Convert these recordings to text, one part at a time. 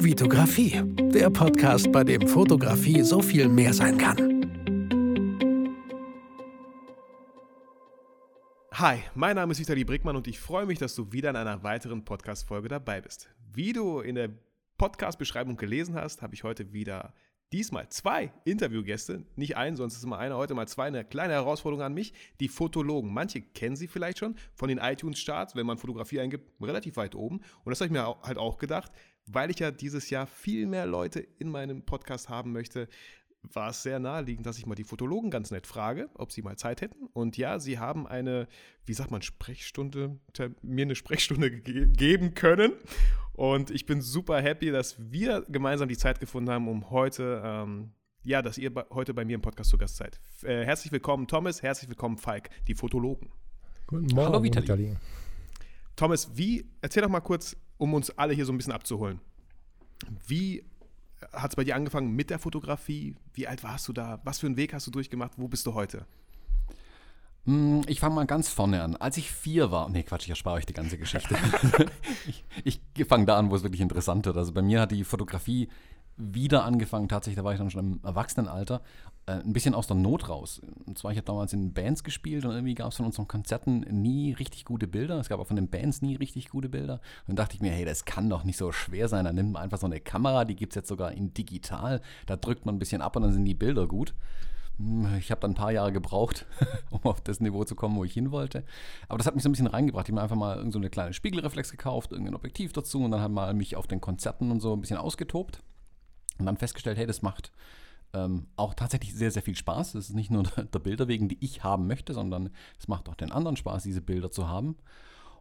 Vitografie, der Podcast, bei dem Fotografie so viel mehr sein kann. Hi, mein Name ist Vitali Brickmann und ich freue mich, dass du wieder in einer weiteren Podcast-Folge dabei bist. Wie du in der Podcast-Beschreibung gelesen hast, habe ich heute wieder diesmal zwei Interviewgäste, nicht einen, sonst ist immer einer, heute mal zwei, eine kleine Herausforderung an mich, die Fotologen. Manche kennen sie vielleicht schon von den iTunes-Charts, wenn man Fotografie eingibt, relativ weit oben. Und das habe ich mir halt auch gedacht, weil ich ja dieses Jahr viel mehr Leute in meinem Podcast haben möchte, war es sehr naheliegend, dass ich mal die Fotologen ganz nett frage, ob sie mal Zeit hätten. Und ja, sie haben eine, wie sagt man, Sprechstunde, mir eine Sprechstunde ge geben können. Und ich bin super happy, dass wir gemeinsam die Zeit gefunden haben, um heute, ähm, ja, dass ihr heute bei mir im Podcast zu Gast seid. Äh, herzlich willkommen, Thomas, herzlich willkommen, Falk, die Fotologen. Guten Morgen, Hallo, Vitali. Vitali. Thomas, wie, erzähl doch mal kurz, um uns alle hier so ein bisschen abzuholen. Wie hat es bei dir angefangen mit der Fotografie? Wie alt warst du da? Was für einen Weg hast du durchgemacht? Wo bist du heute? Hm, ich fange mal ganz vorne an. Als ich vier war, nee, Quatsch, ich erspare euch die ganze Geschichte. ich, ich fange da an, wo es wirklich interessant wird. Also bei mir hat die Fotografie wieder angefangen, tatsächlich, da war ich dann schon im Erwachsenenalter, äh, ein bisschen aus der Not raus. Und zwar, ich habe damals in Bands gespielt und irgendwie gab es von unseren Konzerten nie richtig gute Bilder. Es gab auch von den Bands nie richtig gute Bilder. Und dann dachte ich mir, hey, das kann doch nicht so schwer sein. Dann nimmt man einfach so eine Kamera, die gibt es jetzt sogar in digital. Da drückt man ein bisschen ab und dann sind die Bilder gut. Hm, ich habe dann ein paar Jahre gebraucht, um auf das Niveau zu kommen, wo ich hin wollte. Aber das hat mich so ein bisschen reingebracht. Ich habe mir einfach mal so eine kleine Spiegelreflex gekauft, irgendein Objektiv dazu und dann halt mal mich auf den Konzerten und so ein bisschen ausgetobt. Und dann festgestellt, hey, das macht ähm, auch tatsächlich sehr, sehr viel Spaß. Es ist nicht nur der Bilder wegen, die ich haben möchte, sondern es macht auch den anderen Spaß, diese Bilder zu haben.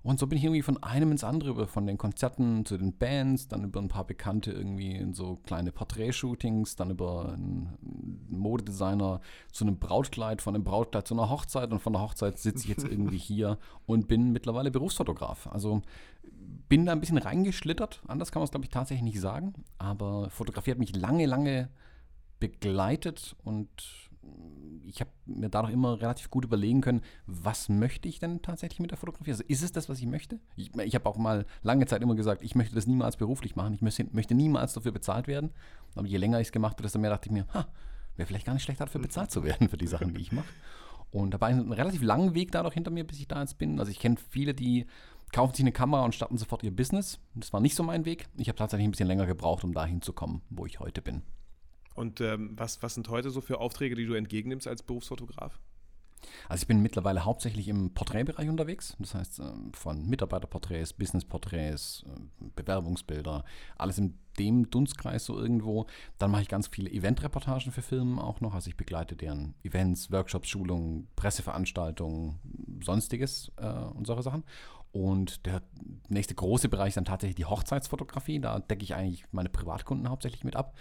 Und so bin ich irgendwie von einem ins andere, über von den Konzerten zu den Bands, dann über ein paar Bekannte irgendwie in so kleine Porträtshootings, dann über einen Modedesigner zu einem Brautkleid, von einem Brautkleid zu einer Hochzeit und von der Hochzeit sitze ich jetzt irgendwie hier und bin mittlerweile Berufsfotograf. Also bin da ein bisschen reingeschlittert, anders kann man es glaube ich tatsächlich nicht sagen, aber Fotografie hat mich lange, lange begleitet und ich habe mir dadurch immer relativ gut überlegen können, was möchte ich denn tatsächlich mit der Fotografie? Also ist es das, was ich möchte? Ich, ich habe auch mal lange Zeit immer gesagt, ich möchte das niemals beruflich machen, ich möchte, möchte niemals dafür bezahlt werden. Aber je länger ich es gemacht habe, desto mehr dachte ich mir, wäre vielleicht gar nicht schlecht, dafür bezahlt zu werden für die Sachen, die ich mache. Und dabei einen relativ langen Weg dadurch hinter mir, bis ich da jetzt bin. Also ich kenne viele, die kaufen sich eine Kamera und starten sofort ihr Business. Das war nicht so mein Weg. Ich habe tatsächlich ein bisschen länger gebraucht, um dahin zu kommen, wo ich heute bin. Und ähm, was, was sind heute so für Aufträge, die du entgegennimmst als Berufsfotograf? Also ich bin mittlerweile hauptsächlich im Porträtbereich unterwegs. Das heißt, ähm, von Mitarbeiterporträts, Businessporträts, äh, Bewerbungsbilder, alles in dem Dunstkreis so irgendwo. Dann mache ich ganz viele Eventreportagen für Firmen auch noch. Also ich begleite deren Events, Workshops, Schulungen, Presseveranstaltungen, sonstiges äh, und solche Sachen. Und der nächste große Bereich ist dann tatsächlich die Hochzeitsfotografie. Da decke ich eigentlich meine Privatkunden hauptsächlich mit ab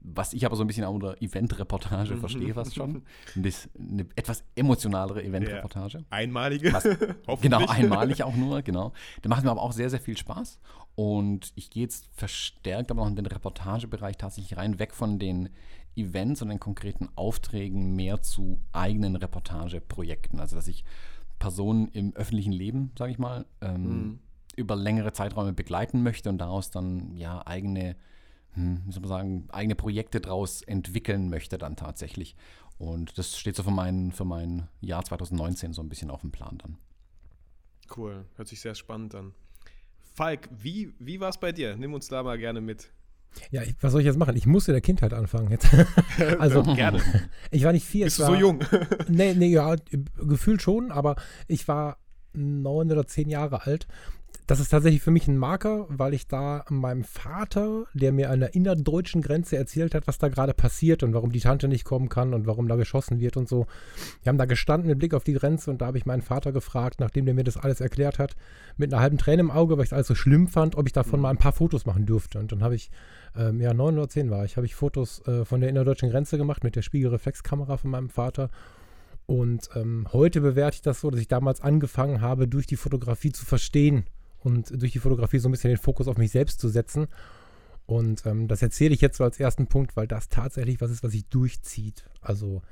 was ich aber so ein bisschen unter Eventreportage mhm. verstehe fast schon. Eine etwas emotionalere Eventreportage. Ja. Einmalige. Was, genau, einmalig auch nur, genau. Da macht mir aber auch sehr, sehr viel Spaß. Und ich gehe jetzt verstärkt aber noch in den Reportagebereich tatsächlich rein, weg von den Events und den konkreten Aufträgen mehr zu eigenen Reportageprojekten. Also dass ich Personen im öffentlichen Leben, sage ich mal, ähm, mhm. über längere Zeiträume begleiten möchte und daraus dann ja eigene hm, wie soll man sagen, eigene Projekte daraus entwickeln möchte dann tatsächlich. Und das steht so für mein, für mein Jahr 2019 so ein bisschen auf dem Plan dann. Cool, hört sich sehr spannend an. Falk, wie, wie war es bei dir? Nimm uns da mal gerne mit. Ja, ich, was soll ich jetzt machen? Ich muss in der Kindheit anfangen jetzt. also gerne. Ich war nicht vier. Bist du so jung? nee, nee, ja, gefühlt schon, aber ich war neun oder zehn Jahre alt das ist tatsächlich für mich ein Marker, weil ich da meinem Vater, der mir an der innerdeutschen Grenze erzählt hat, was da gerade passiert und warum die Tante nicht kommen kann und warum da geschossen wird und so. Wir haben da gestanden mit Blick auf die Grenze und da habe ich meinen Vater gefragt, nachdem der mir das alles erklärt hat, mit einer halben Träne im Auge, weil ich es alles so schlimm fand, ob ich davon mhm. mal ein paar Fotos machen dürfte. Und dann habe ich, ähm, ja, neun oder zehn war ich, habe ich Fotos äh, von der innerdeutschen Grenze gemacht mit der Spiegelreflexkamera von meinem Vater. Und ähm, heute bewerte ich das so, dass ich damals angefangen habe, durch die Fotografie zu verstehen, und durch die Fotografie so ein bisschen den Fokus auf mich selbst zu setzen. Und ähm, das erzähle ich jetzt so als ersten Punkt, weil das tatsächlich was ist, was sich durchzieht. Also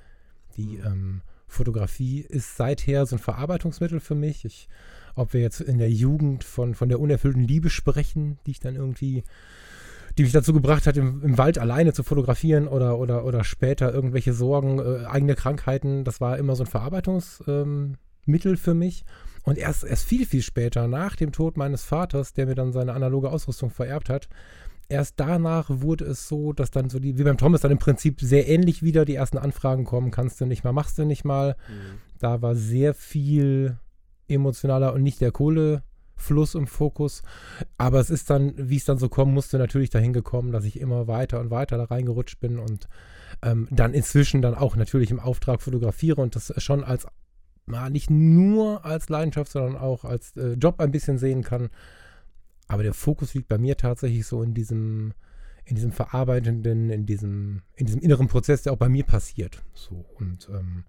die mhm. ähm, Fotografie ist seither so ein Verarbeitungsmittel für mich. Ich, ob wir jetzt in der Jugend von, von der unerfüllten Liebe sprechen, die ich dann irgendwie die mich dazu gebracht hat, im, im Wald alleine zu fotografieren oder, oder, oder später irgendwelche Sorgen, äh, eigene Krankheiten. Das war immer so ein Verarbeitungsmittel ähm, für mich. Und erst, erst viel, viel später, nach dem Tod meines Vaters, der mir dann seine analoge Ausrüstung vererbt hat, erst danach wurde es so, dass dann so die, wie beim Thomas dann im Prinzip sehr ähnlich wieder die ersten Anfragen kommen, kannst du nicht mal, machst du nicht mal. Mhm. Da war sehr viel emotionaler und nicht der Kohlefluss im Fokus. Aber es ist dann, wie es dann so kommen musste, natürlich dahin gekommen, dass ich immer weiter und weiter da reingerutscht bin und ähm, dann inzwischen dann auch natürlich im Auftrag fotografiere und das schon als, na, nicht nur als Leidenschaft, sondern auch als äh, Job ein bisschen sehen kann. Aber der Fokus liegt bei mir tatsächlich so in diesem, in diesem verarbeitenden, in diesem, in diesem inneren Prozess, der auch bei mir passiert. So und ähm,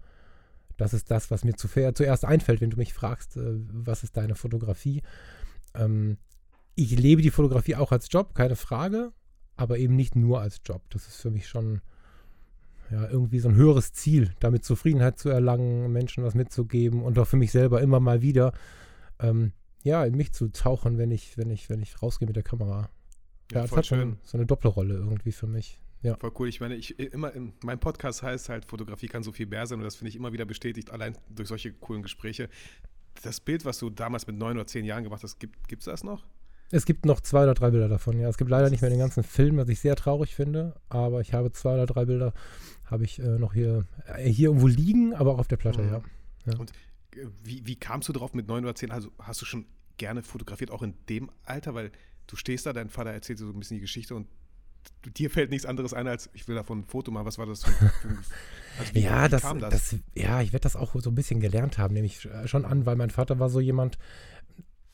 das ist das, was mir zu, zuerst einfällt, wenn du mich fragst, äh, was ist deine Fotografie. Ähm, ich lebe die Fotografie auch als Job, keine Frage, aber eben nicht nur als Job. Das ist für mich schon ja, irgendwie so ein höheres Ziel, damit Zufriedenheit zu erlangen, Menschen was mitzugeben und auch für mich selber immer mal wieder ähm, ja, in mich zu tauchen, wenn ich, wenn ich, wenn ich rausgehe mit der Kamera. Ja, ja das hat schon so eine Doppelrolle irgendwie für mich. Ja. Voll cool. Ich meine, ich immer, in, mein Podcast heißt halt, Fotografie kann so viel mehr sein und das finde ich immer wieder bestätigt, allein durch solche coolen Gespräche. Das Bild, was du damals mit neun oder zehn Jahren gemacht hast, gibt es das noch? Es gibt noch zwei oder drei Bilder davon, ja. Es gibt leider nicht mehr den ganzen Film, was ich sehr traurig finde, aber ich habe zwei oder drei Bilder, habe ich äh, noch hier, äh, hier irgendwo liegen, aber auch auf der Platte, mhm. ja. ja. Und äh, wie, wie kamst du drauf mit neun oder zehn? Also hast du schon gerne fotografiert, auch in dem Alter, weil du stehst da, dein Vater erzählt so ein bisschen die Geschichte und dir fällt nichts anderes ein, als ich will davon ein Foto machen. Was war das für, für also wie, Ja, wie das, das? das, ja, ich werde das auch so ein bisschen gelernt haben, nehme ich äh, schon an, weil mein Vater war so jemand,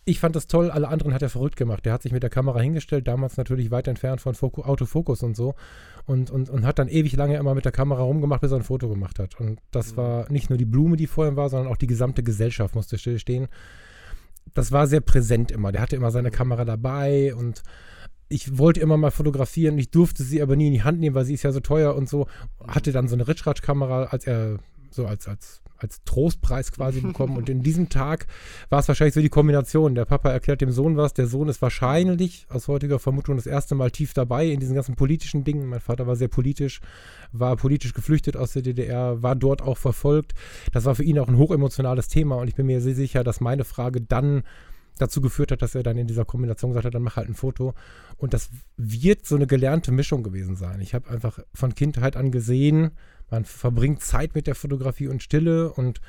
ich fand das toll, alle anderen hat er verrückt gemacht. Der hat sich mit der Kamera hingestellt, damals natürlich weit entfernt von Foku, Autofokus und so. Und, und, und hat dann ewig lange immer mit der Kamera rumgemacht, bis er ein Foto gemacht hat. Und das mhm. war nicht nur die Blume, die vor ihm war, sondern auch die gesamte Gesellschaft musste stillstehen. Das war sehr präsent immer. Der hatte immer seine mhm. Kamera dabei und ich wollte immer mal fotografieren, ich durfte sie aber nie in die Hand nehmen, weil sie ist ja so teuer und so. Hatte dann so eine Ritschratsch-Kamera, als er so als, als, als Trostpreis quasi bekommen. Und in diesem Tag war es wahrscheinlich so die Kombination. Der Papa erklärt dem Sohn was, der Sohn ist wahrscheinlich aus heutiger Vermutung das erste Mal tief dabei in diesen ganzen politischen Dingen. Mein Vater war sehr politisch, war politisch geflüchtet aus der DDR, war dort auch verfolgt. Das war für ihn auch ein hochemotionales Thema und ich bin mir sehr sicher, dass meine Frage dann dazu geführt hat, dass er dann in dieser Kombination gesagt hat, dann mach halt ein Foto. Und das wird so eine gelernte Mischung gewesen sein. Ich habe einfach von Kindheit an gesehen, man verbringt Zeit mit der Fotografie und Stille und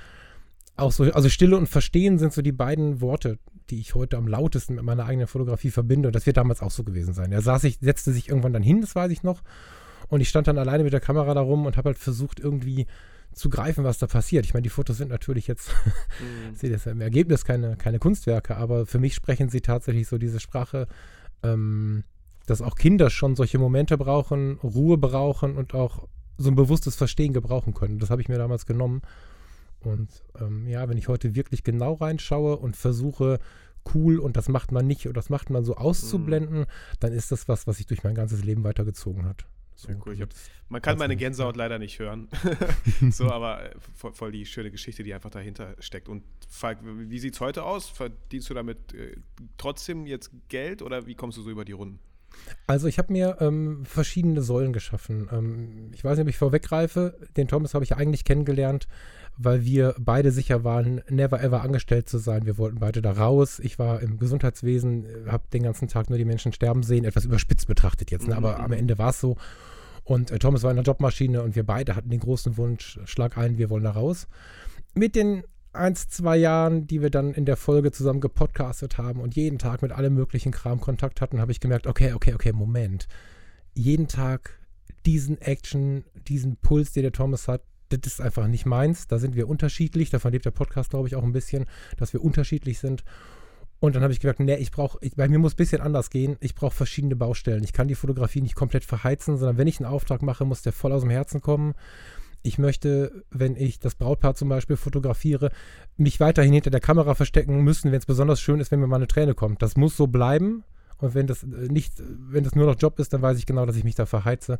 auch so, also Stille und Verstehen sind so die beiden Worte, die ich heute am lautesten mit meiner eigenen Fotografie verbinde. Und das wird damals auch so gewesen sein. Er saß ich, setzte sich irgendwann dann hin, das weiß ich noch. Und ich stand dann alleine mit der Kamera da rum und habe halt versucht, irgendwie zu greifen, was da passiert. Ich meine, die Fotos sind natürlich jetzt, mhm. sehe das ja im Ergebnis keine, keine Kunstwerke, aber für mich sprechen sie tatsächlich so diese Sprache, ähm, dass auch Kinder schon solche Momente brauchen, Ruhe brauchen und auch so ein bewusstes Verstehen gebrauchen können. Das habe ich mir damals genommen. Und ähm, ja, wenn ich heute wirklich genau reinschaue und versuche, cool und das macht man nicht oder das macht man so auszublenden, mhm. dann ist das was, was sich durch mein ganzes Leben weitergezogen hat. So, Sehr cool. Hab, man kann meine Gänsehaut leider nicht hören. so, aber äh, voll, voll, die schöne Geschichte, die einfach dahinter steckt. Und Falk, wie sieht es heute aus? Verdienst du damit äh, trotzdem jetzt Geld oder wie kommst du so über die Runden? Also ich habe mir ähm, verschiedene Säulen geschaffen. Ähm, ich weiß nicht, ob ich vorweggreife. Den Thomas habe ich eigentlich kennengelernt, weil wir beide sicher waren, never ever angestellt zu sein. Wir wollten beide da raus. Ich war im Gesundheitswesen, äh, habe den ganzen Tag nur die Menschen sterben sehen, etwas überspitzt betrachtet jetzt, ne? aber mhm. am Ende war es so. Und äh, Thomas war in der Jobmaschine und wir beide hatten den großen Wunsch, schlag ein, wir wollen da raus. Mit den eins, zwei Jahren, die wir dann in der Folge zusammen gepodcastet haben und jeden Tag mit allem möglichen Kram Kontakt hatten, habe ich gemerkt, okay, okay, okay, Moment. Jeden Tag diesen Action, diesen Puls, den der Thomas hat, das ist einfach nicht meins. Da sind wir unterschiedlich. Davon lebt der Podcast, glaube ich, auch ein bisschen, dass wir unterschiedlich sind. Und dann habe ich gemerkt, nee, ich brauche, bei mir muss ein bisschen anders gehen. Ich brauche verschiedene Baustellen. Ich kann die Fotografie nicht komplett verheizen, sondern wenn ich einen Auftrag mache, muss der voll aus dem Herzen kommen. Ich möchte, wenn ich das Brautpaar zum Beispiel fotografiere, mich weiterhin hinter der Kamera verstecken müssen, wenn es besonders schön ist, wenn mir mal eine Träne kommt. Das muss so bleiben. Und wenn das nicht, wenn das nur noch Job ist, dann weiß ich genau, dass ich mich da verheize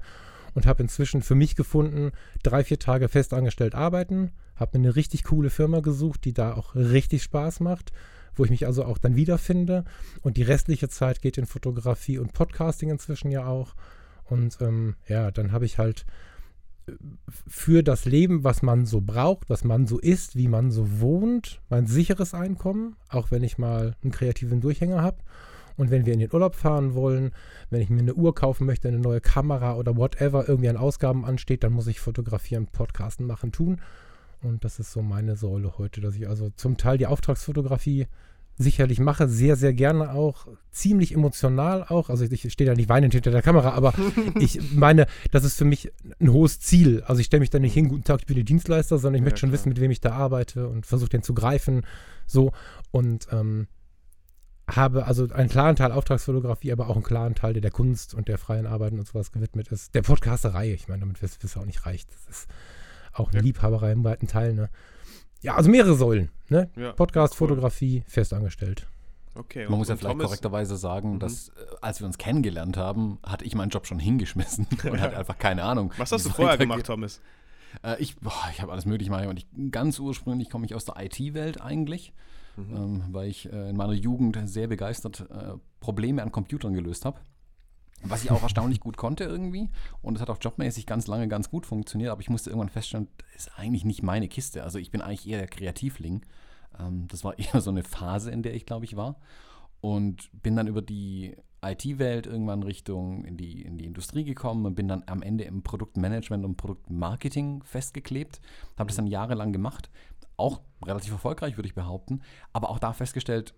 und habe inzwischen für mich gefunden, drei, vier Tage festangestellt arbeiten, habe mir eine richtig coole Firma gesucht, die da auch richtig Spaß macht, wo ich mich also auch dann wiederfinde. Und die restliche Zeit geht in Fotografie und Podcasting inzwischen ja auch. Und ähm, ja, dann habe ich halt äh, für das Leben, was man so braucht, was man so ist, wie man so wohnt, mein sicheres Einkommen, auch wenn ich mal einen kreativen Durchhänger habe. Und wenn wir in den Urlaub fahren wollen, wenn ich mir eine Uhr kaufen möchte, eine neue Kamera oder whatever irgendwie an Ausgaben ansteht, dann muss ich fotografieren, Podcasten machen, tun. Und das ist so meine Säule heute, dass ich also zum Teil die Auftragsfotografie sicherlich mache, sehr, sehr gerne auch, ziemlich emotional auch. Also ich stehe da nicht weinend hinter der Kamera, aber ich meine, das ist für mich ein hohes Ziel. Also ich stelle mich da nicht hin, guten Tag, ich bin der Dienstleister, sondern ich ja, möchte schon klar. wissen, mit wem ich da arbeite und versuche den zu greifen. So. Und ähm, habe also einen klaren Teil Auftragsfotografie, aber auch einen klaren Teil, der der Kunst und der freien Arbeiten und sowas gewidmet ist. Der Podcasterei, ich meine, damit wirst du auch nicht reich. Das ist auch eine ja. Liebhaberei im weiten Teil, ne? Ja, also mehrere Säulen, ne? Ja, Podcast, cool. Fotografie, festangestellt. Okay, Man muss ja vielleicht Thomas, korrekterweise sagen, mhm. dass äh, als wir uns kennengelernt haben, hatte ich meinen Job schon hingeschmissen und hatte einfach keine Ahnung. Was hast du vorher gemacht, Thomas? Äh, ich ich habe alles mögliche gemacht. Und ich, ganz ursprünglich komme ich aus der IT-Welt eigentlich mhm. ähm, weil ich äh, in meiner Jugend sehr begeistert äh, Probleme an Computern gelöst habe. Was ich auch erstaunlich gut konnte irgendwie. Und es hat auch jobmäßig ganz lange ganz gut funktioniert. Aber ich musste irgendwann feststellen, das ist eigentlich nicht meine Kiste. Also ich bin eigentlich eher der Kreativling. Ähm, das war eher so eine Phase, in der ich, glaube ich, war. Und bin dann über die IT-Welt irgendwann Richtung in die, in die Industrie gekommen und bin dann am Ende im Produktmanagement und Produktmarketing festgeklebt. Habe das dann jahrelang gemacht auch relativ erfolgreich, würde ich behaupten. Aber auch da festgestellt,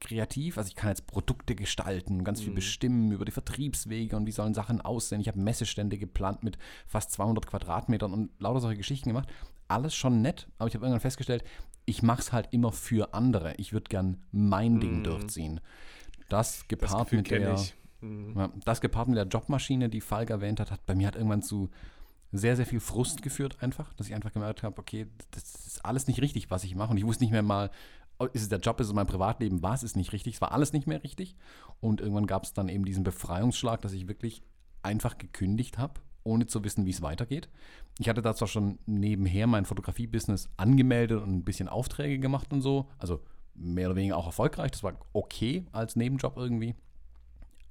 kreativ, also ich kann jetzt Produkte gestalten, ganz viel mhm. bestimmen über die Vertriebswege und wie sollen Sachen aussehen. Ich habe Messestände geplant mit fast 200 Quadratmetern und lauter solche Geschichten gemacht. Alles schon nett, aber ich habe irgendwann festgestellt, ich mache es halt immer für andere. Ich würde gern mein mhm. Ding durchziehen. Das gepaart das mit der, mhm. ja, das gepaart mit der Jobmaschine, die Falk erwähnt hat, hat bei mir halt irgendwann zu sehr, sehr viel Frust geführt einfach, dass ich einfach gemerkt habe, okay, das ist alles nicht richtig, was ich mache. Und ich wusste nicht mehr mal, ist es der Job, ist es mein Privatleben, was ist nicht richtig. Es war alles nicht mehr richtig. Und irgendwann gab es dann eben diesen Befreiungsschlag, dass ich wirklich einfach gekündigt habe, ohne zu wissen, wie es weitergeht. Ich hatte da zwar schon nebenher mein Fotografie-Business angemeldet und ein bisschen Aufträge gemacht und so. Also mehr oder weniger auch erfolgreich. Das war okay als Nebenjob irgendwie.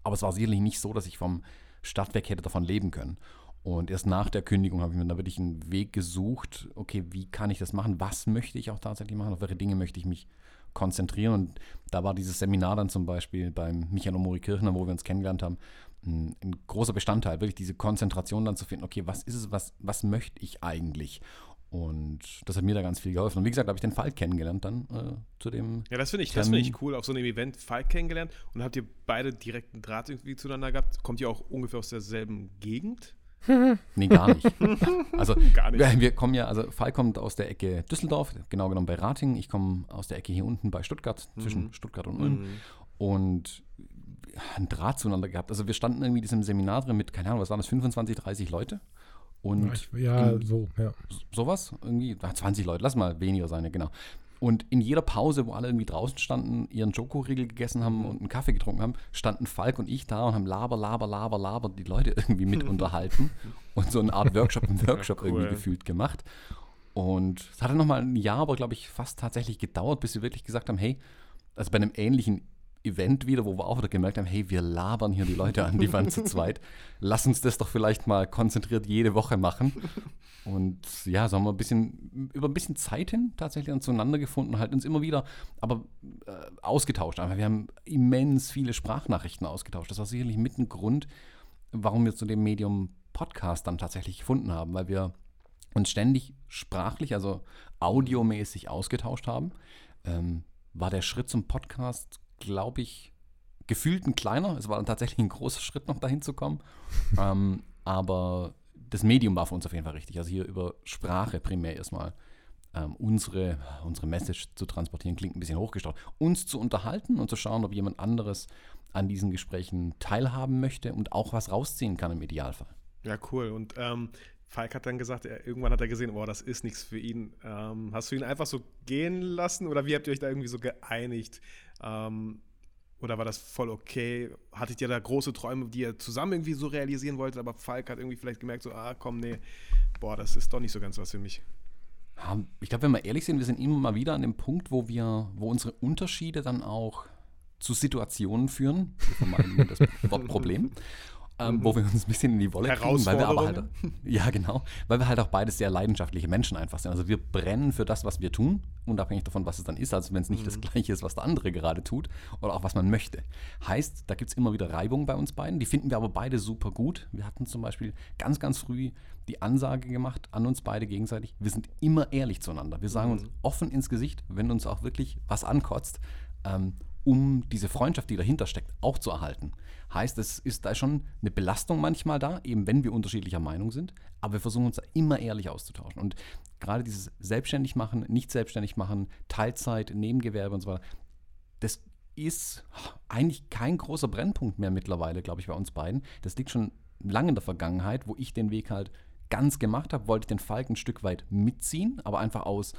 Aber es war sicherlich nicht so, dass ich vom Start weg hätte davon leben können. Und erst nach der Kündigung habe ich mir da wirklich einen Weg gesucht, okay, wie kann ich das machen? Was möchte ich auch tatsächlich machen? Auf welche Dinge möchte ich mich konzentrieren? Und da war dieses Seminar dann zum Beispiel beim Michael Omori Kirchner, wo wir uns kennengelernt haben, ein, ein, großer Bestandteil, wirklich diese Konzentration dann zu finden, okay, was ist es, was, was möchte ich eigentlich? Und das hat mir da ganz viel geholfen. Und wie gesagt, habe ich den Falk kennengelernt dann äh, zu dem. Ja, das finde ich, find ich cool. Auf so einem Event Falk kennengelernt und habt ihr beide direkten Draht irgendwie zueinander gehabt. Kommt ihr auch ungefähr aus derselben Gegend? nee, gar nicht. Also, gar nicht. wir kommen ja, also Fall kommt aus der Ecke Düsseldorf, genau genommen bei Ratingen. Ich komme aus der Ecke hier unten bei Stuttgart, zwischen mhm. Stuttgart und Ulm. Mhm. Und ein Draht zueinander gehabt. Also wir standen irgendwie in diesem Seminar drin mit, keine Ahnung, was waren das, 25, 30 Leute? Und ja, in, so, ja. Sowas, irgendwie, 20 Leute, lass mal weniger sein, genau. Und in jeder Pause, wo alle irgendwie draußen standen, ihren Schokoriegel gegessen haben und einen Kaffee getrunken haben, standen Falk und ich da und haben laber, laber, laber, laber die Leute irgendwie mit unterhalten und so eine Art Workshop im Workshop ja, cool. irgendwie gefühlt gemacht. Und es hat dann nochmal ein Jahr, aber glaube ich, fast tatsächlich gedauert, bis wir wirklich gesagt haben, hey, also bei einem ähnlichen Event wieder, wo wir auch wieder gemerkt haben, hey, wir labern hier die Leute an, die waren zu zweit. Lass uns das doch vielleicht mal konzentriert jede Woche machen. Und ja, so haben wir ein bisschen, über ein bisschen Zeit hin tatsächlich dann zueinander gefunden, halt uns immer wieder, aber äh, ausgetauscht. Einfach. Wir haben immens viele Sprachnachrichten ausgetauscht. Das war sicherlich mit ein Grund, warum wir zu dem Medium Podcast dann tatsächlich gefunden haben, weil wir uns ständig sprachlich, also audiomäßig ausgetauscht haben. Ähm, war der Schritt zum Podcast glaube ich, gefühlt ein kleiner. Es war dann tatsächlich ein großer Schritt, noch dahin zu kommen. ähm, aber das Medium war für uns auf jeden Fall richtig. Also hier über Sprache primär erstmal ähm, unsere, unsere Message zu transportieren, klingt ein bisschen hochgestaut. Uns zu unterhalten und zu schauen, ob jemand anderes an diesen Gesprächen teilhaben möchte und auch was rausziehen kann im Idealfall. Ja, cool. Und ähm, Falk hat dann gesagt, er, irgendwann hat er gesehen, boah, das ist nichts für ihn. Ähm, hast du ihn einfach so gehen lassen oder wie habt ihr euch da irgendwie so geeinigt? Ähm, oder war das voll okay? Hattet ihr da große Träume, die ihr zusammen irgendwie so realisieren wolltet, aber Falk hat irgendwie vielleicht gemerkt, so, ah, komm, nee, boah, das ist doch nicht so ganz was für mich. Ich glaube, wenn wir ehrlich sind, wir sind immer mal wieder an dem Punkt, wo wir, wo unsere Unterschiede dann auch zu Situationen führen. Wir vermeiden das Wort Problem ähm, wo wir uns ein bisschen in die Wolle kriegen, weil wir aber halt, ja genau, weil wir halt auch beides sehr leidenschaftliche Menschen einfach sind. Also wir brennen für das, was wir tun, unabhängig davon, was es dann ist, also wenn es nicht mhm. das gleiche ist, was der andere gerade tut oder auch was man möchte. Heißt, da gibt es immer wieder Reibung bei uns beiden, die finden wir aber beide super gut. Wir hatten zum Beispiel ganz, ganz früh die Ansage gemacht an uns beide gegenseitig, wir sind immer ehrlich zueinander. Wir sagen mhm. uns offen ins Gesicht, wenn uns auch wirklich was ankotzt. Ähm, um diese Freundschaft, die dahinter steckt, auch zu erhalten. Heißt, es ist da schon eine Belastung manchmal da, eben wenn wir unterschiedlicher Meinung sind, aber wir versuchen uns da immer ehrlich auszutauschen. Und gerade dieses selbstständig machen, nicht selbstständig machen, Teilzeit, Nebengewerbe und so weiter, das ist eigentlich kein großer Brennpunkt mehr mittlerweile, glaube ich, bei uns beiden. Das liegt schon lange in der Vergangenheit, wo ich den Weg halt ganz gemacht habe, wollte ich den Falk ein Stück weit mitziehen, aber einfach aus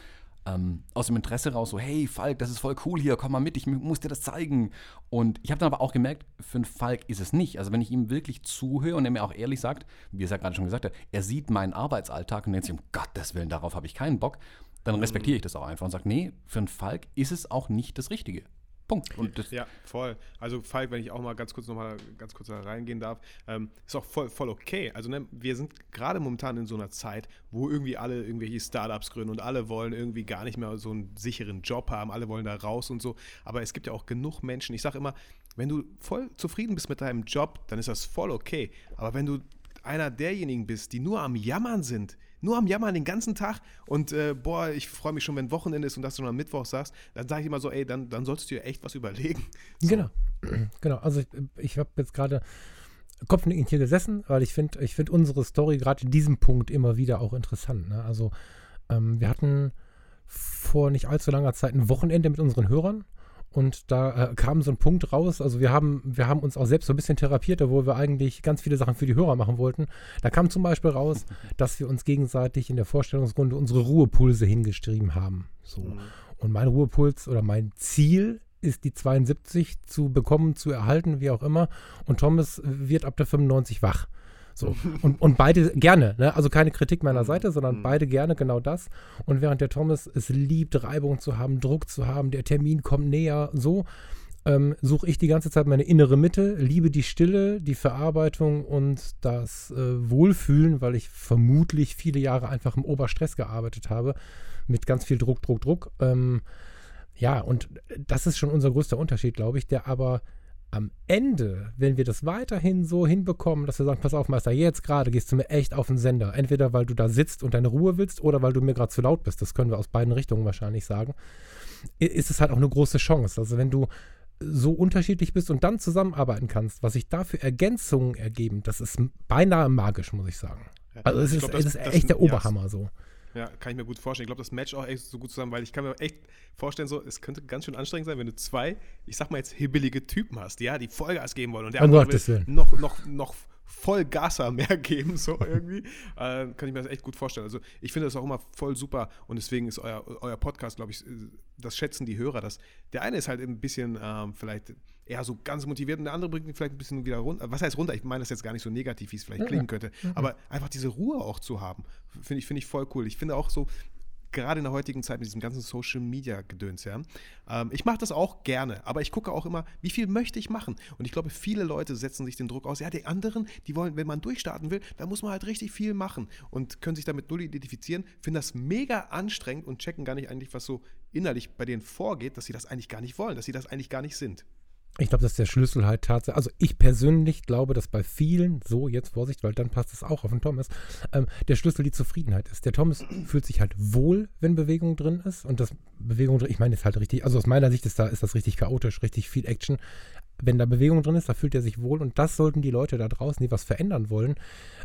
ähm, aus dem Interesse raus, so, hey Falk, das ist voll cool hier, komm mal mit, ich muss dir das zeigen. Und ich habe dann aber auch gemerkt, für einen Falk ist es nicht. Also wenn ich ihm wirklich zuhöre und er mir auch ehrlich sagt, wie er es ja gerade schon gesagt hat, er sieht meinen Arbeitsalltag und denkt sich, um Gottes Willen, darauf habe ich keinen Bock, dann respektiere ich das auch einfach und sage, nee, für einen Falk ist es auch nicht das Richtige. Punkt. Und ja, voll. Also Falk, wenn ich auch mal ganz kurz noch mal ganz kurz da reingehen darf, ähm, ist auch voll, voll okay. Also ne, wir sind gerade momentan in so einer Zeit, wo irgendwie alle irgendwelche Startups gründen und alle wollen irgendwie gar nicht mehr so einen sicheren Job haben, alle wollen da raus und so. Aber es gibt ja auch genug Menschen. Ich sage immer, wenn du voll zufrieden bist mit deinem Job, dann ist das voll okay. Aber wenn du einer derjenigen bist, die nur am Jammern sind, nur am Jammern den ganzen Tag und äh, boah, ich freue mich schon, wenn Wochenende ist und dass du am Mittwoch sagst, dann sage ich immer so, ey, dann, dann solltest du dir echt was überlegen. So. Genau, genau. Also ich, ich habe jetzt gerade kopfnickend hier gesessen, weil ich finde ich find unsere Story gerade in diesem Punkt immer wieder auch interessant. Ne? Also ähm, wir hatten vor nicht allzu langer Zeit ein Wochenende mit unseren Hörern und da äh, kam so ein Punkt raus, also wir haben, wir haben uns auch selbst so ein bisschen therapiert, obwohl wir eigentlich ganz viele Sachen für die Hörer machen wollten. Da kam zum Beispiel raus, dass wir uns gegenseitig in der Vorstellungsrunde unsere Ruhepulse hingeschrieben haben. So. Mhm. Und mein Ruhepuls oder mein Ziel ist die 72 zu bekommen, zu erhalten, wie auch immer. Und Thomas wird ab der 95 wach. So. Und, und beide gerne, ne? also keine Kritik meiner mhm. Seite, sondern mhm. beide gerne genau das. Und während der Thomas es liebt, Reibung zu haben, Druck zu haben, der Termin kommt näher, so, ähm, suche ich die ganze Zeit meine innere Mitte, liebe die Stille, die Verarbeitung und das äh, Wohlfühlen, weil ich vermutlich viele Jahre einfach im Oberstress gearbeitet habe, mit ganz viel Druck, Druck, Druck. Ähm, ja, und das ist schon unser größter Unterschied, glaube ich, der aber am Ende, wenn wir das weiterhin so hinbekommen, dass wir sagen, pass auf, Meister, jetzt gerade gehst du mir echt auf den Sender. Entweder weil du da sitzt und deine Ruhe willst oder weil du mir gerade zu laut bist. Das können wir aus beiden Richtungen wahrscheinlich sagen. Ist es halt auch eine große Chance. Also wenn du so unterschiedlich bist und dann zusammenarbeiten kannst, was sich da für Ergänzungen ergeben, das ist beinahe magisch, muss ich sagen. Also es ist, glaub, das, ist echt das, der Oberhammer ja, so. Ja, kann ich mir gut vorstellen. Ich glaube, das Match auch echt so gut zusammen, weil ich kann mir echt vorstellen, so, es könnte ganz schön anstrengend sein, wenn du zwei, ich sag mal jetzt, hibbelige Typen hast, ja, die Vollgas geben wollen und der oh andere will noch, noch, noch voll Gasser mehr geben, so irgendwie. äh, kann ich mir das echt gut vorstellen. Also ich finde das auch immer voll super und deswegen ist euer, euer Podcast, glaube ich, das schätzen die Hörer, dass der eine ist halt ein bisschen ähm, vielleicht eher so ganz motiviert und der andere bringt ihn vielleicht ein bisschen wieder runter. Was heißt runter? Ich meine das jetzt gar nicht so negativ, wie es vielleicht ja, klingen könnte. Ja. Aber einfach diese Ruhe auch zu haben, finde ich, find ich voll cool. Ich finde auch so, gerade in der heutigen Zeit mit diesem ganzen Social Media Gedöns, ja. Ähm, ich mache das auch gerne, aber ich gucke auch immer, wie viel möchte ich machen? Und ich glaube, viele Leute setzen sich den Druck aus. Ja, die anderen, die wollen, wenn man durchstarten will, dann muss man halt richtig viel machen und können sich damit null identifizieren, finden das mega anstrengend und checken gar nicht eigentlich, was so innerlich bei denen vorgeht, dass sie das eigentlich gar nicht wollen, dass sie das eigentlich gar nicht sind. Ich glaube, das ist der Schlüssel halt tatsächlich. Also ich persönlich glaube, dass bei vielen, so jetzt Vorsicht, weil dann passt es auch auf den Thomas, ähm, der Schlüssel die Zufriedenheit ist. Der Thomas fühlt sich halt wohl, wenn Bewegung drin ist. Und das Bewegung drin, ich meine, ist halt richtig, also aus meiner Sicht ist da, ist das richtig chaotisch, richtig viel Action wenn da Bewegung drin ist, da fühlt er sich wohl und das sollten die Leute da draußen, die was verändern wollen,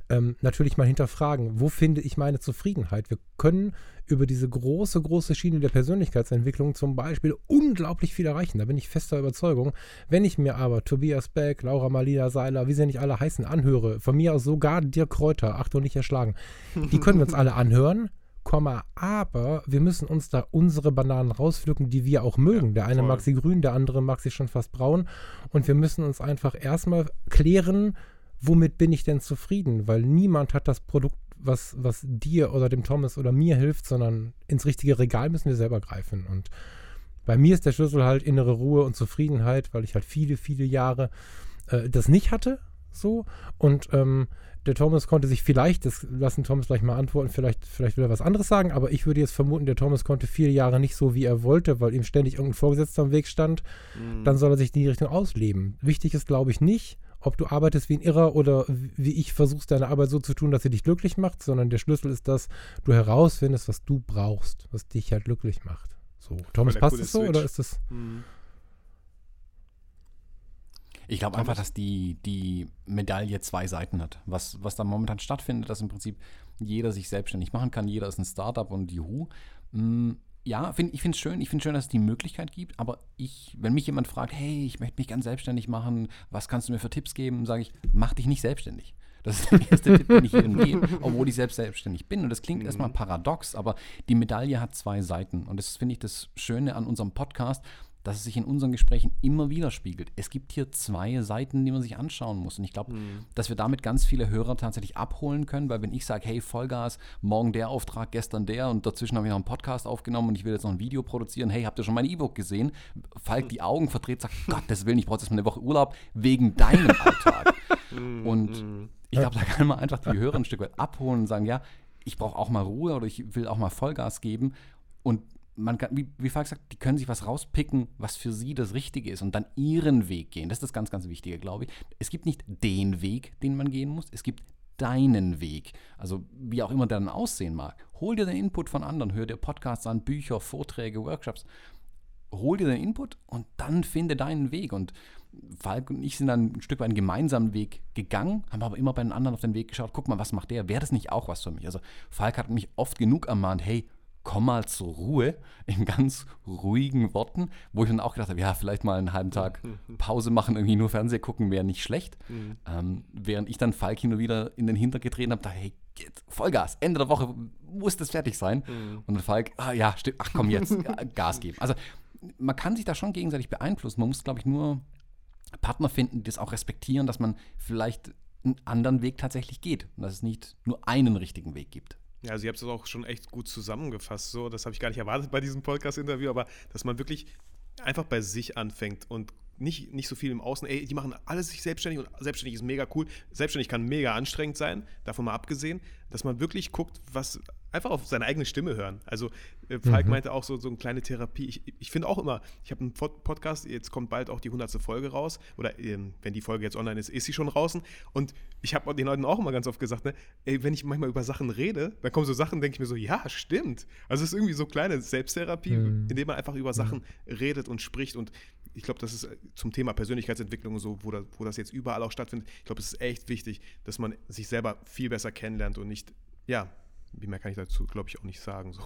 ähm, natürlich mal hinterfragen. Wo finde ich meine Zufriedenheit? Wir können über diese große, große Schiene der Persönlichkeitsentwicklung zum Beispiel unglaublich viel erreichen. Da bin ich fester Überzeugung. Wenn ich mir aber Tobias Beck, Laura Malina Seiler, wie sie nicht alle heißen, anhöre, von mir aus sogar Dirk Kräuter, Achtung, nicht erschlagen, die können wir uns alle anhören aber wir müssen uns da unsere Bananen rauspflücken, die wir auch mögen. der eine voll. mag sie grün, der andere mag sie schon fast braun. Und wir müssen uns einfach erstmal klären, womit bin ich denn zufrieden? Weil niemand hat das Produkt was, was dir oder dem Thomas oder mir hilft, sondern ins richtige Regal müssen wir selber greifen. Und bei mir ist der Schlüssel halt innere Ruhe und Zufriedenheit, weil ich halt viele, viele Jahre äh, das nicht hatte. So. Und ähm, der Thomas konnte sich vielleicht, das lassen Thomas gleich mal antworten, vielleicht, vielleicht will er was anderes sagen, aber ich würde jetzt vermuten, der Thomas konnte viele Jahre nicht so, wie er wollte, weil ihm ständig irgendein Vorgesetzter am Weg stand. Mhm. Dann soll er sich in die Richtung ausleben. Wichtig ist, glaube ich, nicht, ob du arbeitest wie ein Irrer oder wie ich versuchst, deine Arbeit so zu tun, dass sie dich glücklich macht, sondern der Schlüssel ist, dass du herausfindest, was du brauchst, was dich halt glücklich macht. So, Thomas, passt es so oder ist das? Mhm. Ich glaube einfach, dass die, die Medaille zwei Seiten hat. Was, was da momentan stattfindet, dass im Prinzip jeder sich selbstständig machen kann, jeder ist ein Startup und juhu. Mm, ja, find, ich finde es schön, ich finde schön, dass es die Möglichkeit gibt, aber ich, wenn mich jemand fragt, hey, ich möchte mich ganz selbstständig machen, was kannst du mir für Tipps geben, sage ich, mach dich nicht selbstständig. Das ist der erste Tipp, den ich jedem gebe, obwohl ich selbst selbstständig bin. Und das klingt mhm. erstmal paradox, aber die Medaille hat zwei Seiten. Und das finde ich das Schöne an unserem Podcast, dass es sich in unseren Gesprächen immer widerspiegelt. Es gibt hier zwei Seiten, die man sich anschauen muss. Und ich glaube, mhm. dass wir damit ganz viele Hörer tatsächlich abholen können, weil wenn ich sage, hey, Vollgas, morgen der Auftrag, gestern der und dazwischen habe ich noch einen Podcast aufgenommen und ich will jetzt noch ein Video produzieren, hey, habt ihr schon mein E-Book gesehen? Falk die Augen verdreht, sagt, Gott, das will nicht, ich brauche jetzt mal eine Woche Urlaub wegen deinem Alltag. Mhm. und mhm. ich glaube, da kann man einfach die Hörer ein Stück weit abholen und sagen, ja, ich brauche auch mal Ruhe oder ich will auch mal Vollgas geben. Und man kann, wie, wie Falk sagt, die können sich was rauspicken, was für sie das Richtige ist und dann ihren Weg gehen. Das ist das ganz, ganz Wichtige, glaube ich. Es gibt nicht den Weg, den man gehen muss, es gibt deinen Weg. Also wie auch immer der dann aussehen mag. Hol dir den Input von anderen, hör dir Podcasts an, Bücher, Vorträge, Workshops. Hol dir den Input und dann finde deinen Weg. Und Falk und ich sind dann ein Stück weit einen gemeinsamen Weg gegangen, haben aber immer bei den anderen auf den Weg geschaut, guck mal, was macht der? Wäre das nicht auch was für mich? Also Falk hat mich oft genug ermahnt, hey, komm mal zur Ruhe in ganz ruhigen Worten, wo ich dann auch gedacht habe, ja, vielleicht mal einen halben Tag Pause machen, irgendwie nur Fernsehen gucken, wäre nicht schlecht. Mhm. Ähm, während ich dann Falk hin und wieder in den Hinter getreten habe, dachte, hey, Vollgas, Ende der Woche muss das fertig sein. Mhm. Und dann Falk, ah, ja, stimmt, ach komm jetzt, Gas geben. Also man kann sich da schon gegenseitig beeinflussen. Man muss, glaube ich, nur Partner finden, die das auch respektieren, dass man vielleicht einen anderen Weg tatsächlich geht und dass es nicht nur einen richtigen Weg gibt. Ja, also ihr habt es auch schon echt gut zusammengefasst. So, das habe ich gar nicht erwartet bei diesem Podcast-Interview, aber dass man wirklich einfach bei sich anfängt und nicht, nicht so viel im Außen. Ey, die machen alles sich selbstständig und selbstständig ist mega cool. Selbstständig kann mega anstrengend sein, davon mal abgesehen, dass man wirklich guckt, was einfach auf seine eigene Stimme hören. Also äh, Falk mhm. meinte auch so, so eine kleine Therapie. Ich, ich finde auch immer, ich habe einen Podcast, jetzt kommt bald auch die 100. Folge raus oder ähm, wenn die Folge jetzt online ist, ist sie schon draußen und ich habe den Leuten auch immer ganz oft gesagt, ne, ey, wenn ich manchmal über Sachen rede, dann kommen so Sachen, denke ich mir so, ja, stimmt. Also es ist irgendwie so kleine Selbsttherapie, mhm. indem man einfach über Sachen mhm. redet und spricht und ich glaube, das ist äh, zum Thema Persönlichkeitsentwicklung so, wo, da, wo das jetzt überall auch stattfindet. Ich glaube, es ist echt wichtig, dass man sich selber viel besser kennenlernt und nicht, ja, mehr kann ich dazu, glaube ich, auch nicht sagen. So.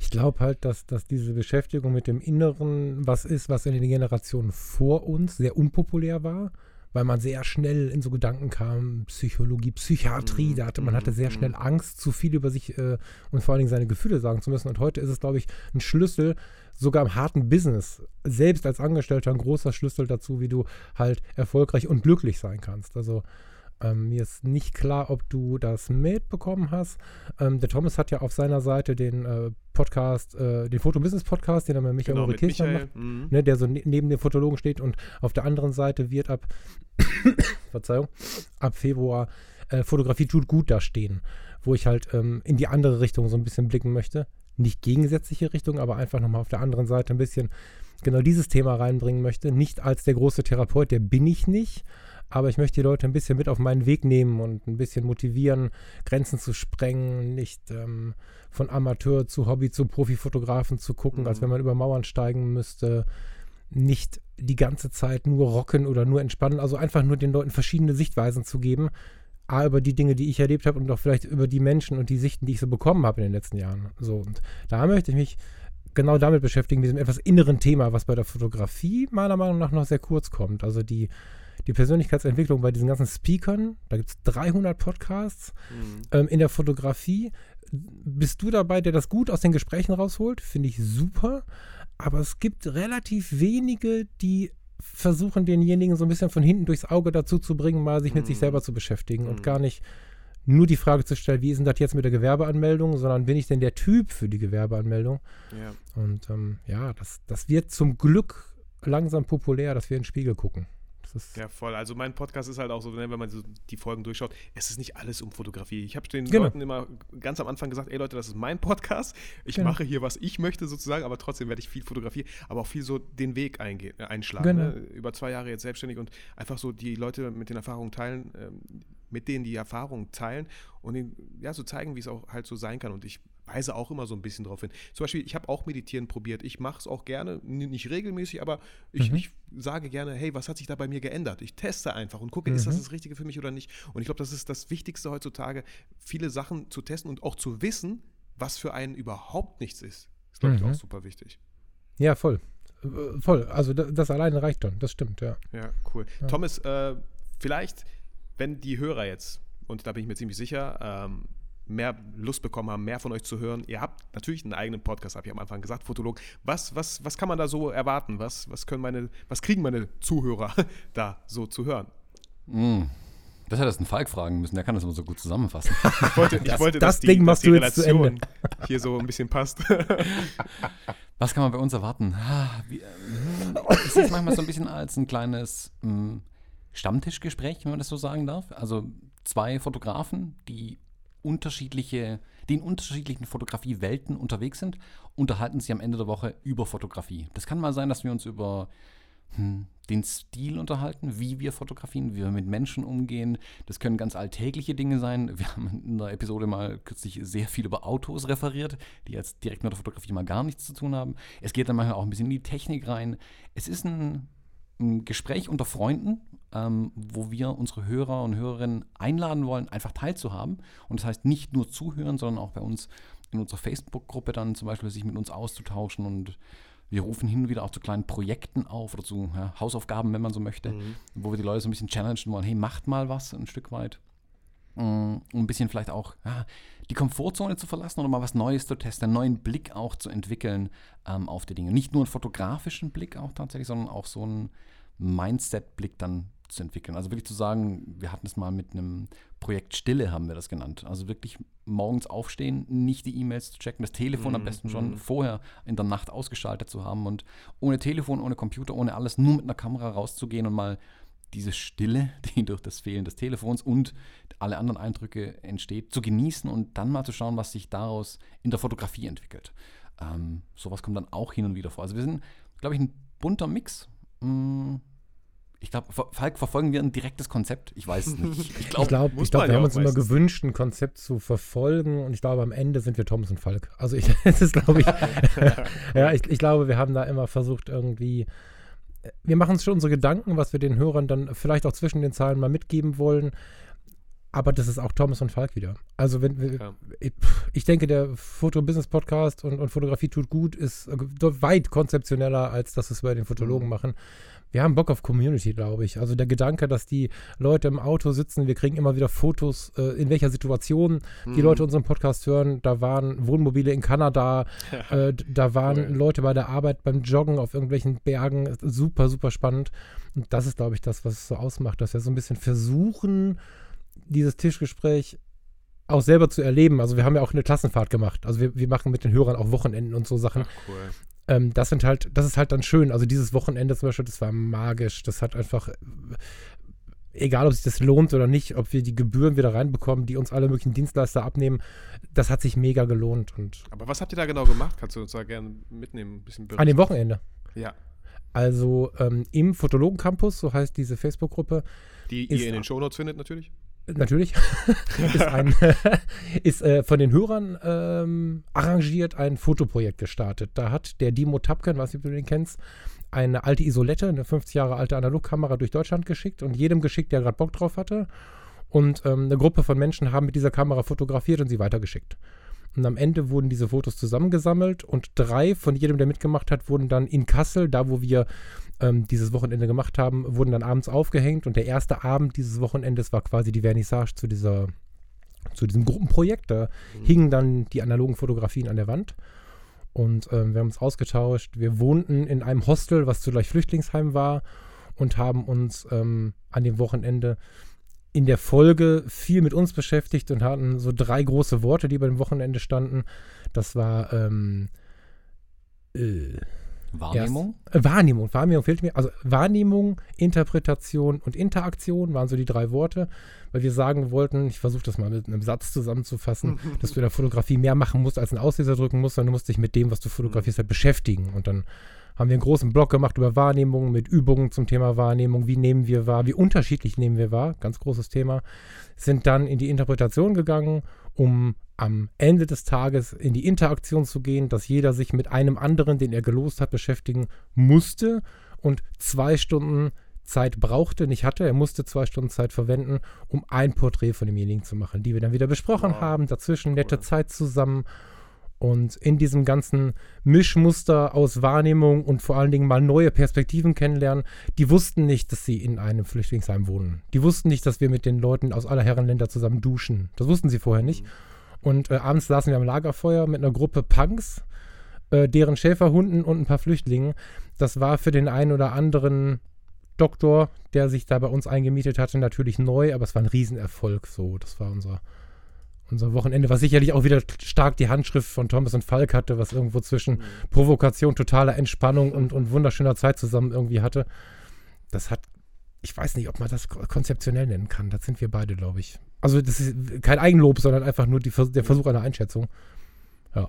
Ich glaube halt, dass, dass diese Beschäftigung mit dem Inneren was ist, was in den Generationen vor uns sehr unpopulär war, weil man sehr schnell in so Gedanken kam, Psychologie, Psychiatrie, mhm. da hatte, man hatte sehr mhm. schnell Angst, zu viel über sich äh, und vor allen Dingen seine Gefühle sagen zu müssen. Und heute ist es, glaube ich, ein Schlüssel, sogar im harten Business, selbst als Angestellter ein großer Schlüssel dazu, wie du halt erfolgreich und glücklich sein kannst. Also ähm, mir ist nicht klar, ob du das mitbekommen hast. Ähm, der Thomas hat ja auf seiner Seite den äh, Podcast, äh, den Foto-Business-Podcast, den er mit Michael genau, Kirchner macht, mhm. ne, der so ne neben dem Fotologen steht und auf der anderen Seite wird ab, Verzeihung, ab Februar äh, Fotografie tut gut da stehen, wo ich halt ähm, in die andere Richtung so ein bisschen blicken möchte. Nicht gegensätzliche Richtung, aber einfach nochmal auf der anderen Seite ein bisschen genau dieses Thema reinbringen möchte. Nicht als der große Therapeut, der bin ich nicht, aber ich möchte die Leute ein bisschen mit auf meinen Weg nehmen und ein bisschen motivieren, Grenzen zu sprengen, nicht ähm, von Amateur zu Hobby zu Profifotografen zu gucken, mhm. als wenn man über Mauern steigen müsste, nicht die ganze Zeit nur rocken oder nur entspannen, also einfach nur den Leuten verschiedene Sichtweisen zu geben. A, über die Dinge, die ich erlebt habe und auch vielleicht über die Menschen und die Sichten, die ich so bekommen habe in den letzten Jahren. So, und da möchte ich mich genau damit beschäftigen, mit diesem etwas inneren Thema, was bei der Fotografie meiner Meinung nach noch sehr kurz kommt. Also die die Persönlichkeitsentwicklung bei diesen ganzen Speakern. Da gibt es 300 Podcasts. Mhm. Ähm, in der Fotografie bist du dabei, der das gut aus den Gesprächen rausholt. Finde ich super. Aber es gibt relativ wenige, die versuchen, denjenigen so ein bisschen von hinten durchs Auge dazu zu bringen, mal sich mit sich mhm. selber zu beschäftigen mhm. und gar nicht nur die Frage zu stellen, wie ist denn das jetzt mit der Gewerbeanmeldung, sondern bin ich denn der Typ für die Gewerbeanmeldung? Ja. Und ähm, ja, das, das wird zum Glück langsam populär, dass wir in den Spiegel gucken. Ist Ja, voll. Also mein Podcast ist halt auch so, ne, wenn man so die Folgen durchschaut, es ist nicht alles um Fotografie. Ich habe den Genau. Leuten immer ganz am Anfang gesagt, ey Leute, das ist mein Podcast. Ich Genau. mache hier, was ich möchte sozusagen, aber trotzdem werde ich viel fotografieren, aber auch viel so den Weg einge- äh, einschlagen. Genau. Ne? Über zwei Jahre jetzt selbstständig und einfach so die Leute mit den Erfahrungen teilen, ähm, mit denen die Erfahrungen teilen und ihnen ja so zeigen, wie es auch halt so sein kann. Und ich weise auch immer so ein bisschen drauf hin. Zum Beispiel, ich habe auch Meditieren probiert. Ich mache es auch gerne, nicht regelmäßig, aber ich, Mhm. ich sage gerne, hey, was hat sich da bei mir geändert? Ich teste einfach und gucke, ist das Mhm. das Richtige für mich oder nicht? Und ich glaube, das ist das Wichtigste heutzutage, viele Sachen zu testen und auch zu wissen, was für einen überhaupt nichts ist. Ist, glaube ich, Mhm. auch super wichtig. ja voll. Äh, Voll. Also das, alleine reicht dann. Das stimmt, ja. Ja, cool. Ja. Thomas, äh, vielleicht, wenn die Hörer jetzt, und da bin ich mir ziemlich sicher, ähm, mehr Lust bekommen haben, mehr von euch zu hören. Ihr habt natürlich einen eigenen Podcast, habe ich am Anfang gesagt, Fotolog. Was, was, was kann man da so erwarten? Was, was können meine, was kriegen meine Zuhörer da so zu hören? Mm. Das hättest du einen Falk fragen müssen, der kann das immer so gut zusammenfassen. Ich wollte, ich Das- wollte das dass die, Ding dass machst die du jetzt zu Relation hier so ein bisschen passt. Was kann man bei uns erwarten? Ah, wie, ähm, Ich sehe es manchmal so ein bisschen als ein kleines ähm, Stammtischgespräch, wenn man das so sagen darf. Also zwei Fotografen, die unterschiedliche, die in unterschiedlichen Fotografiewelten unterwegs sind, unterhalten sich am Ende der Woche über Fotografie. Das kann mal sein, dass wir uns über hm, den Stil unterhalten, wie wir fotografieren, wie wir mit Menschen umgehen. Das können ganz alltägliche Dinge sein. Wir haben in der Episode mal kürzlich sehr viel über Autos referiert, die jetzt direkt mit der Fotografie mal gar nichts zu tun haben. Es geht dann manchmal auch ein bisschen in die Technik rein. Es ist ein, ein Gespräch unter Freunden, ähm, wo wir unsere Hörer und Hörerinnen einladen wollen, einfach teilzuhaben. Und das heißt nicht nur zuhören, sondern auch bei uns in unserer Facebook-Gruppe dann zum Beispiel sich mit uns auszutauschen und wir rufen hin und wieder auch zu kleinen Projekten auf oder zu ja, Hausaufgaben, wenn man so möchte, wo wir die Leute so ein bisschen challengen wollen, hey, macht mal was ein Stück weit. Mm, Um ein bisschen vielleicht auch ja, die Komfortzone zu verlassen oder mal was Neues zu testen, einen neuen Blick auch zu entwickeln ähm, auf die Dinge. Nicht nur einen fotografischen Blick auch tatsächlich, sondern auch so einen Mindset-Blick dann zu entwickeln. Also wirklich zu sagen, wir hatten es mal mit einem Projekt Stille, haben wir das genannt. Also wirklich morgens aufstehen, nicht die E-Mails zu checken, das Telefon am Mhm, besten schon mhm. vorher in der Nacht ausgeschaltet zu haben und ohne Telefon, ohne Computer, ohne alles, nur mit einer Kamera rauszugehen und mal diese Stille, die durch das Fehlen des Telefons und alle anderen Eindrücke entsteht, zu genießen und dann mal zu schauen, was sich daraus in der Fotografie entwickelt. Ähm, sowas kommt dann auch hin und wieder vor. Also wir sind, glaube ich, ein bunter Mix. Mm, Ich glaube, Falk, verfolgen wir ein direktes Konzept? Ich weiß es nicht. Ich glaube, glaub, man wir haben uns immer gewünscht, ein Konzept zu verfolgen und ich glaube, am Ende sind wir Thomas und Falk. Also ich, das ist, glaube ich, ja, ich, ich glaube, wir haben da immer versucht irgendwie, wir machen uns schon unsere Gedanken, was wir den Hörern dann vielleicht auch zwischen den Zeilen mal mitgeben wollen, aber das ist auch Thomas und Falk wieder. Also wenn wir, Ja. ich, ich denke, der Foto-Business-Podcast und, und Fotografie tut gut ist äh, weit konzeptioneller, als das, was wir bei den Fotologen Mhm. machen. Wir haben Bock auf Community, glaube ich. Also der Gedanke, dass die Leute im Auto sitzen, wir kriegen immer wieder Fotos, äh, in welcher Situation die Mhm. Leute unseren Podcast hören. Da waren Wohnmobile in Kanada, äh, da waren Cool. Leute bei der Arbeit beim Joggen auf irgendwelchen Bergen. Super, super spannend. Und das ist, glaube ich, das, was es so ausmacht, dass wir so ein bisschen versuchen, dieses Tischgespräch auch selber zu erleben. Also wir haben ja auch eine Klassenfahrt gemacht. Also wir, wir machen mit den Hörern auch Wochenenden und so Sachen. Ach, cool. Ähm, das sind halt, das ist halt dann schön. Also dieses Wochenende zum Beispiel, das war magisch. Das hat einfach, egal ob sich das lohnt oder nicht, ob wir die Gebühren wieder reinbekommen, die uns alle möglichen Dienstleister abnehmen, das hat sich mega gelohnt. Und Aber was habt ihr da genau gemacht? Kannst du uns da gerne mitnehmen? Ein bisschen an dem Wochenende. Ja. Also ähm, im Fotologen Campus, so heißt diese Facebook-Gruppe, Die ihr in den Shownotes findet, natürlich. Natürlich, ist, ein, ist äh, von den Hörern ähm, arrangiert ein Fotoprojekt gestartet. Da hat der Dimo Tapken, ob du den kennst, eine alte Isolette, eine 50 Jahre alte Analogkamera durch Deutschland geschickt und jedem geschickt, der gerade Bock drauf hatte. Und ähm, eine Gruppe von Menschen haben mit dieser Kamera fotografiert und sie weitergeschickt. Und am Ende wurden diese Fotos zusammengesammelt und drei von jedem, der mitgemacht hat, wurden dann in Kassel, da wo wir ähm, dieses Wochenende gemacht haben, wurden dann abends aufgehängt. Und der erste Abend dieses Wochenendes war quasi die Vernissage zu dieser, zu diesem Gruppenprojekt. Da hingen dann die analogen Fotografien an der Wand. Und ähm, wir haben uns ausgetauscht. Wir wohnten in einem Hostel, was zugleich Flüchtlingsheim war, und haben uns ähm, an dem Wochenende in der Folge viel mit uns beschäftigt und hatten so drei große Worte, die bei dem Wochenende standen. Das war ähm, äh, Wahrnehmung? Erst, äh, Wahrnehmung. Wahrnehmung fehlt mir. Also Wahrnehmung, Interpretation und Interaktion waren so die drei Worte, weil wir sagen wollten, ich versuche das mal mit einem Satz zusammenzufassen, dass du in der Fotografie mehr machen musst, als einen Auslöser drücken musst, sondern du musst dich mit dem, was du fotografierst, halt beschäftigen. Und dann haben wir einen großen Blog gemacht über Wahrnehmung mit Übungen zum Thema Wahrnehmung. Wie nehmen wir wahr? Wie unterschiedlich nehmen wir wahr? Ganz großes Thema. Sind dann in die Interpretation gegangen, um am Ende des Tages in die Interaktion zu gehen, dass jeder sich mit einem anderen, den er gelost hat, beschäftigen musste und zwei Stunden Zeit brauchte, nicht hatte. Er musste zwei Stunden Zeit verwenden, um ein Porträt von demjenigen zu machen, die wir dann wieder besprochen wow. haben. Dazwischen nette cool. Zeit zusammen und in diesem ganzen Mischmuster aus Wahrnehmung und vor allen Dingen mal neue Perspektiven kennenlernen, die wussten nicht, dass sie in einem Flüchtlingsheim wohnen. Die wussten nicht, dass wir mit den Leuten aus aller Herren Länder zusammen duschen. Das wussten sie vorher nicht. Und äh, abends saßen wir am Lagerfeuer mit einer Gruppe Punks, äh, deren Schäferhunden und ein paar Flüchtlingen. Das war für den einen oder anderen Doktor, der sich da bei uns eingemietet hatte, natürlich neu, aber es war ein Riesenerfolg. So, das war unser unser Wochenende, was sicherlich auch wieder stark die Handschrift von Thomas und Falk hatte, was irgendwo zwischen mhm. Provokation, totaler Entspannung und, und wunderschöner Zeit zusammen irgendwie hatte. Das hat, ich weiß nicht, ob man das konzeptionell nennen kann. Das sind wir beide, glaube ich. Also das ist kein Eigenlob, sondern einfach nur die, der Versuch einer Einschätzung. Ja.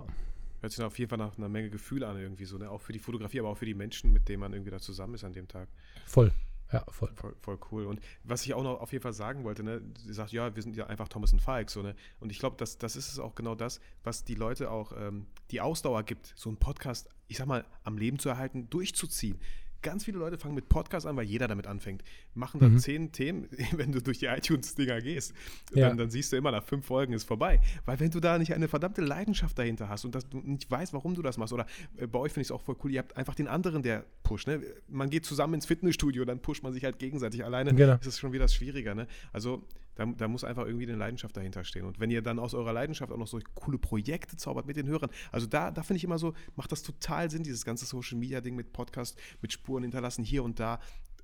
Hört sich auf jeden Fall nach einer Menge Gefühl an, irgendwie so, ne? Auch für die Fotografie, aber auch für die Menschen, mit denen man irgendwie da zusammen ist an dem Tag. Voll. Ja, voll. voll. voll. cool. Und was ich auch noch auf jeden Fall sagen wollte, ne, sie sagt, ja, wir sind ja einfach Thomas und Falk, so, ne? Und ich glaube, das, das ist es auch genau das, was die Leute auch ähm, die Ausdauer gibt, so einen Podcast, ich sag mal, am Leben zu erhalten, durchzuziehen ganz viele Leute fangen mit Podcasts an, weil jeder damit anfängt. Machen dann mhm. zehn Themen, wenn du durch die iTunes-Dinger gehst. Ja. Dann, dann, siehst du immer, nach fünf Folgen ist vorbei. Weil wenn du da nicht eine verdammte Leidenschaft dahinter hast und dass du nicht weißt, warum du das machst, oder äh, bei euch finde ich es auch voll cool, ihr habt einfach den anderen, der pusht. Ne? Man geht zusammen ins Fitnessstudio, dann pusht man sich halt gegenseitig. Alleine genau. ist es schon wieder schwieriger. Ne? Also da, da, muss einfach irgendwie eine Leidenschaft dahinter stehen. Und wenn ihr dann aus eurer Leidenschaft auch noch so coole Projekte zaubert mit den Hörern, also da, da finde ich immer so, macht das total Sinn, dieses ganze Social Media Ding mit Podcast, mit Spuren hinterlassen hier und da.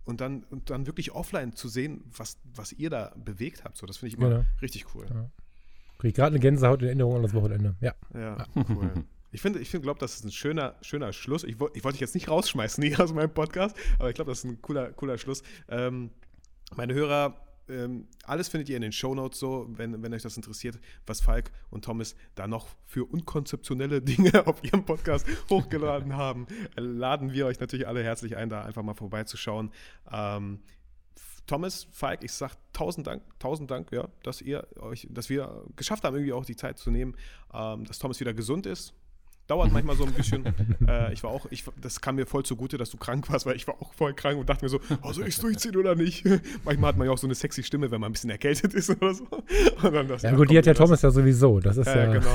Und dann, und dann wirklich offline zu sehen, was, was ihr da bewegt habt. So, das finde ich immer ja. richtig cool. Ja. Kriege gerade eine Gänsehaut in Erinnerung an das Wochenende. Ja. Ja, cool. Ich finde, ich find, glaube, das ist ein schöner, schöner Schluss. Ich, ich wollte dich jetzt nicht rausschmeißen hier aus meinem Podcast, aber ich glaube, das ist ein cooler, cooler Schluss. Ähm, meine Hörer ähm, alles findet ihr in den Shownotes so, wenn, wenn euch das interessiert, was Falk und Thomas da noch für unkonzeptionelle Dinge auf ihrem Podcast hochgeladen haben. Laden wir euch natürlich alle herzlich ein, da einfach mal vorbeizuschauen. Ähm, Thomas, Falk, ich sage tausend Dank, tausend Dank, ja, dass ihr euch, dass wir geschafft haben, irgendwie auch die Zeit zu nehmen, ähm, dass Thomas wieder gesund ist, Dauert manchmal so ein bisschen. äh, ich war auch, ich, das kam mir voll zugute, dass du krank warst, weil ich war auch voll krank und dachte mir so, oh, soll ich es durchziehen oder nicht? manchmal hat man ja auch so eine sexy Stimme, wenn man ein bisschen erkältet ist oder so. ja gut, die hat ja Thomas ja sowieso. Das ist äh, ja. Genau.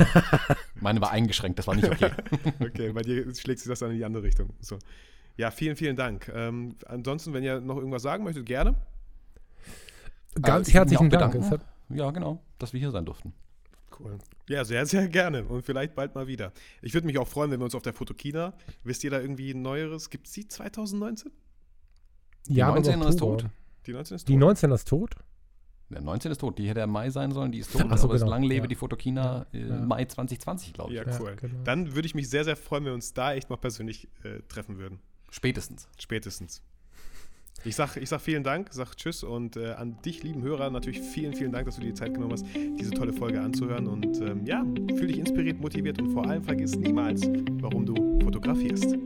Meine war eingeschränkt, das war nicht okay. okay, bei dir schlägt sich das dann in die andere Richtung. So. Ja, vielen, vielen Dank. Ähm, ansonsten, wenn ihr noch irgendwas sagen möchtet, gerne. Ganz also, herzlichen Dank. Ja, genau, dass wir hier sein durften. Cool. Ja, sehr, sehr gerne und vielleicht bald mal wieder. Ich würde mich auch freuen, wenn wir uns auf der Fotokina, wisst ihr da irgendwie ein Neueres? Gibt es die 2019? Die ja, 19 ist tot. Die 19 ist tot. Die 19 ist tot? Der 19 ist tot, die hätte ja Mai sein sollen, die ist tot. Ach so, aber genau. lang lebe ja. die Fotokina äh, ja. Mai 2020, glaube ich. Ja, cool. Ja, genau. Dann würde ich mich sehr, sehr freuen, wenn wir uns da echt mal persönlich äh, treffen würden. Spätestens. Spätestens. Ich sag, ich sag vielen Dank, sag Tschüss und äh, an dich, lieben Hörer, natürlich vielen, vielen Dank, dass du dir die Zeit genommen hast, diese tolle Folge anzuhören. Und ähm, ja, fühl dich inspiriert, motiviert und vor allem vergiss niemals, warum du fotografierst.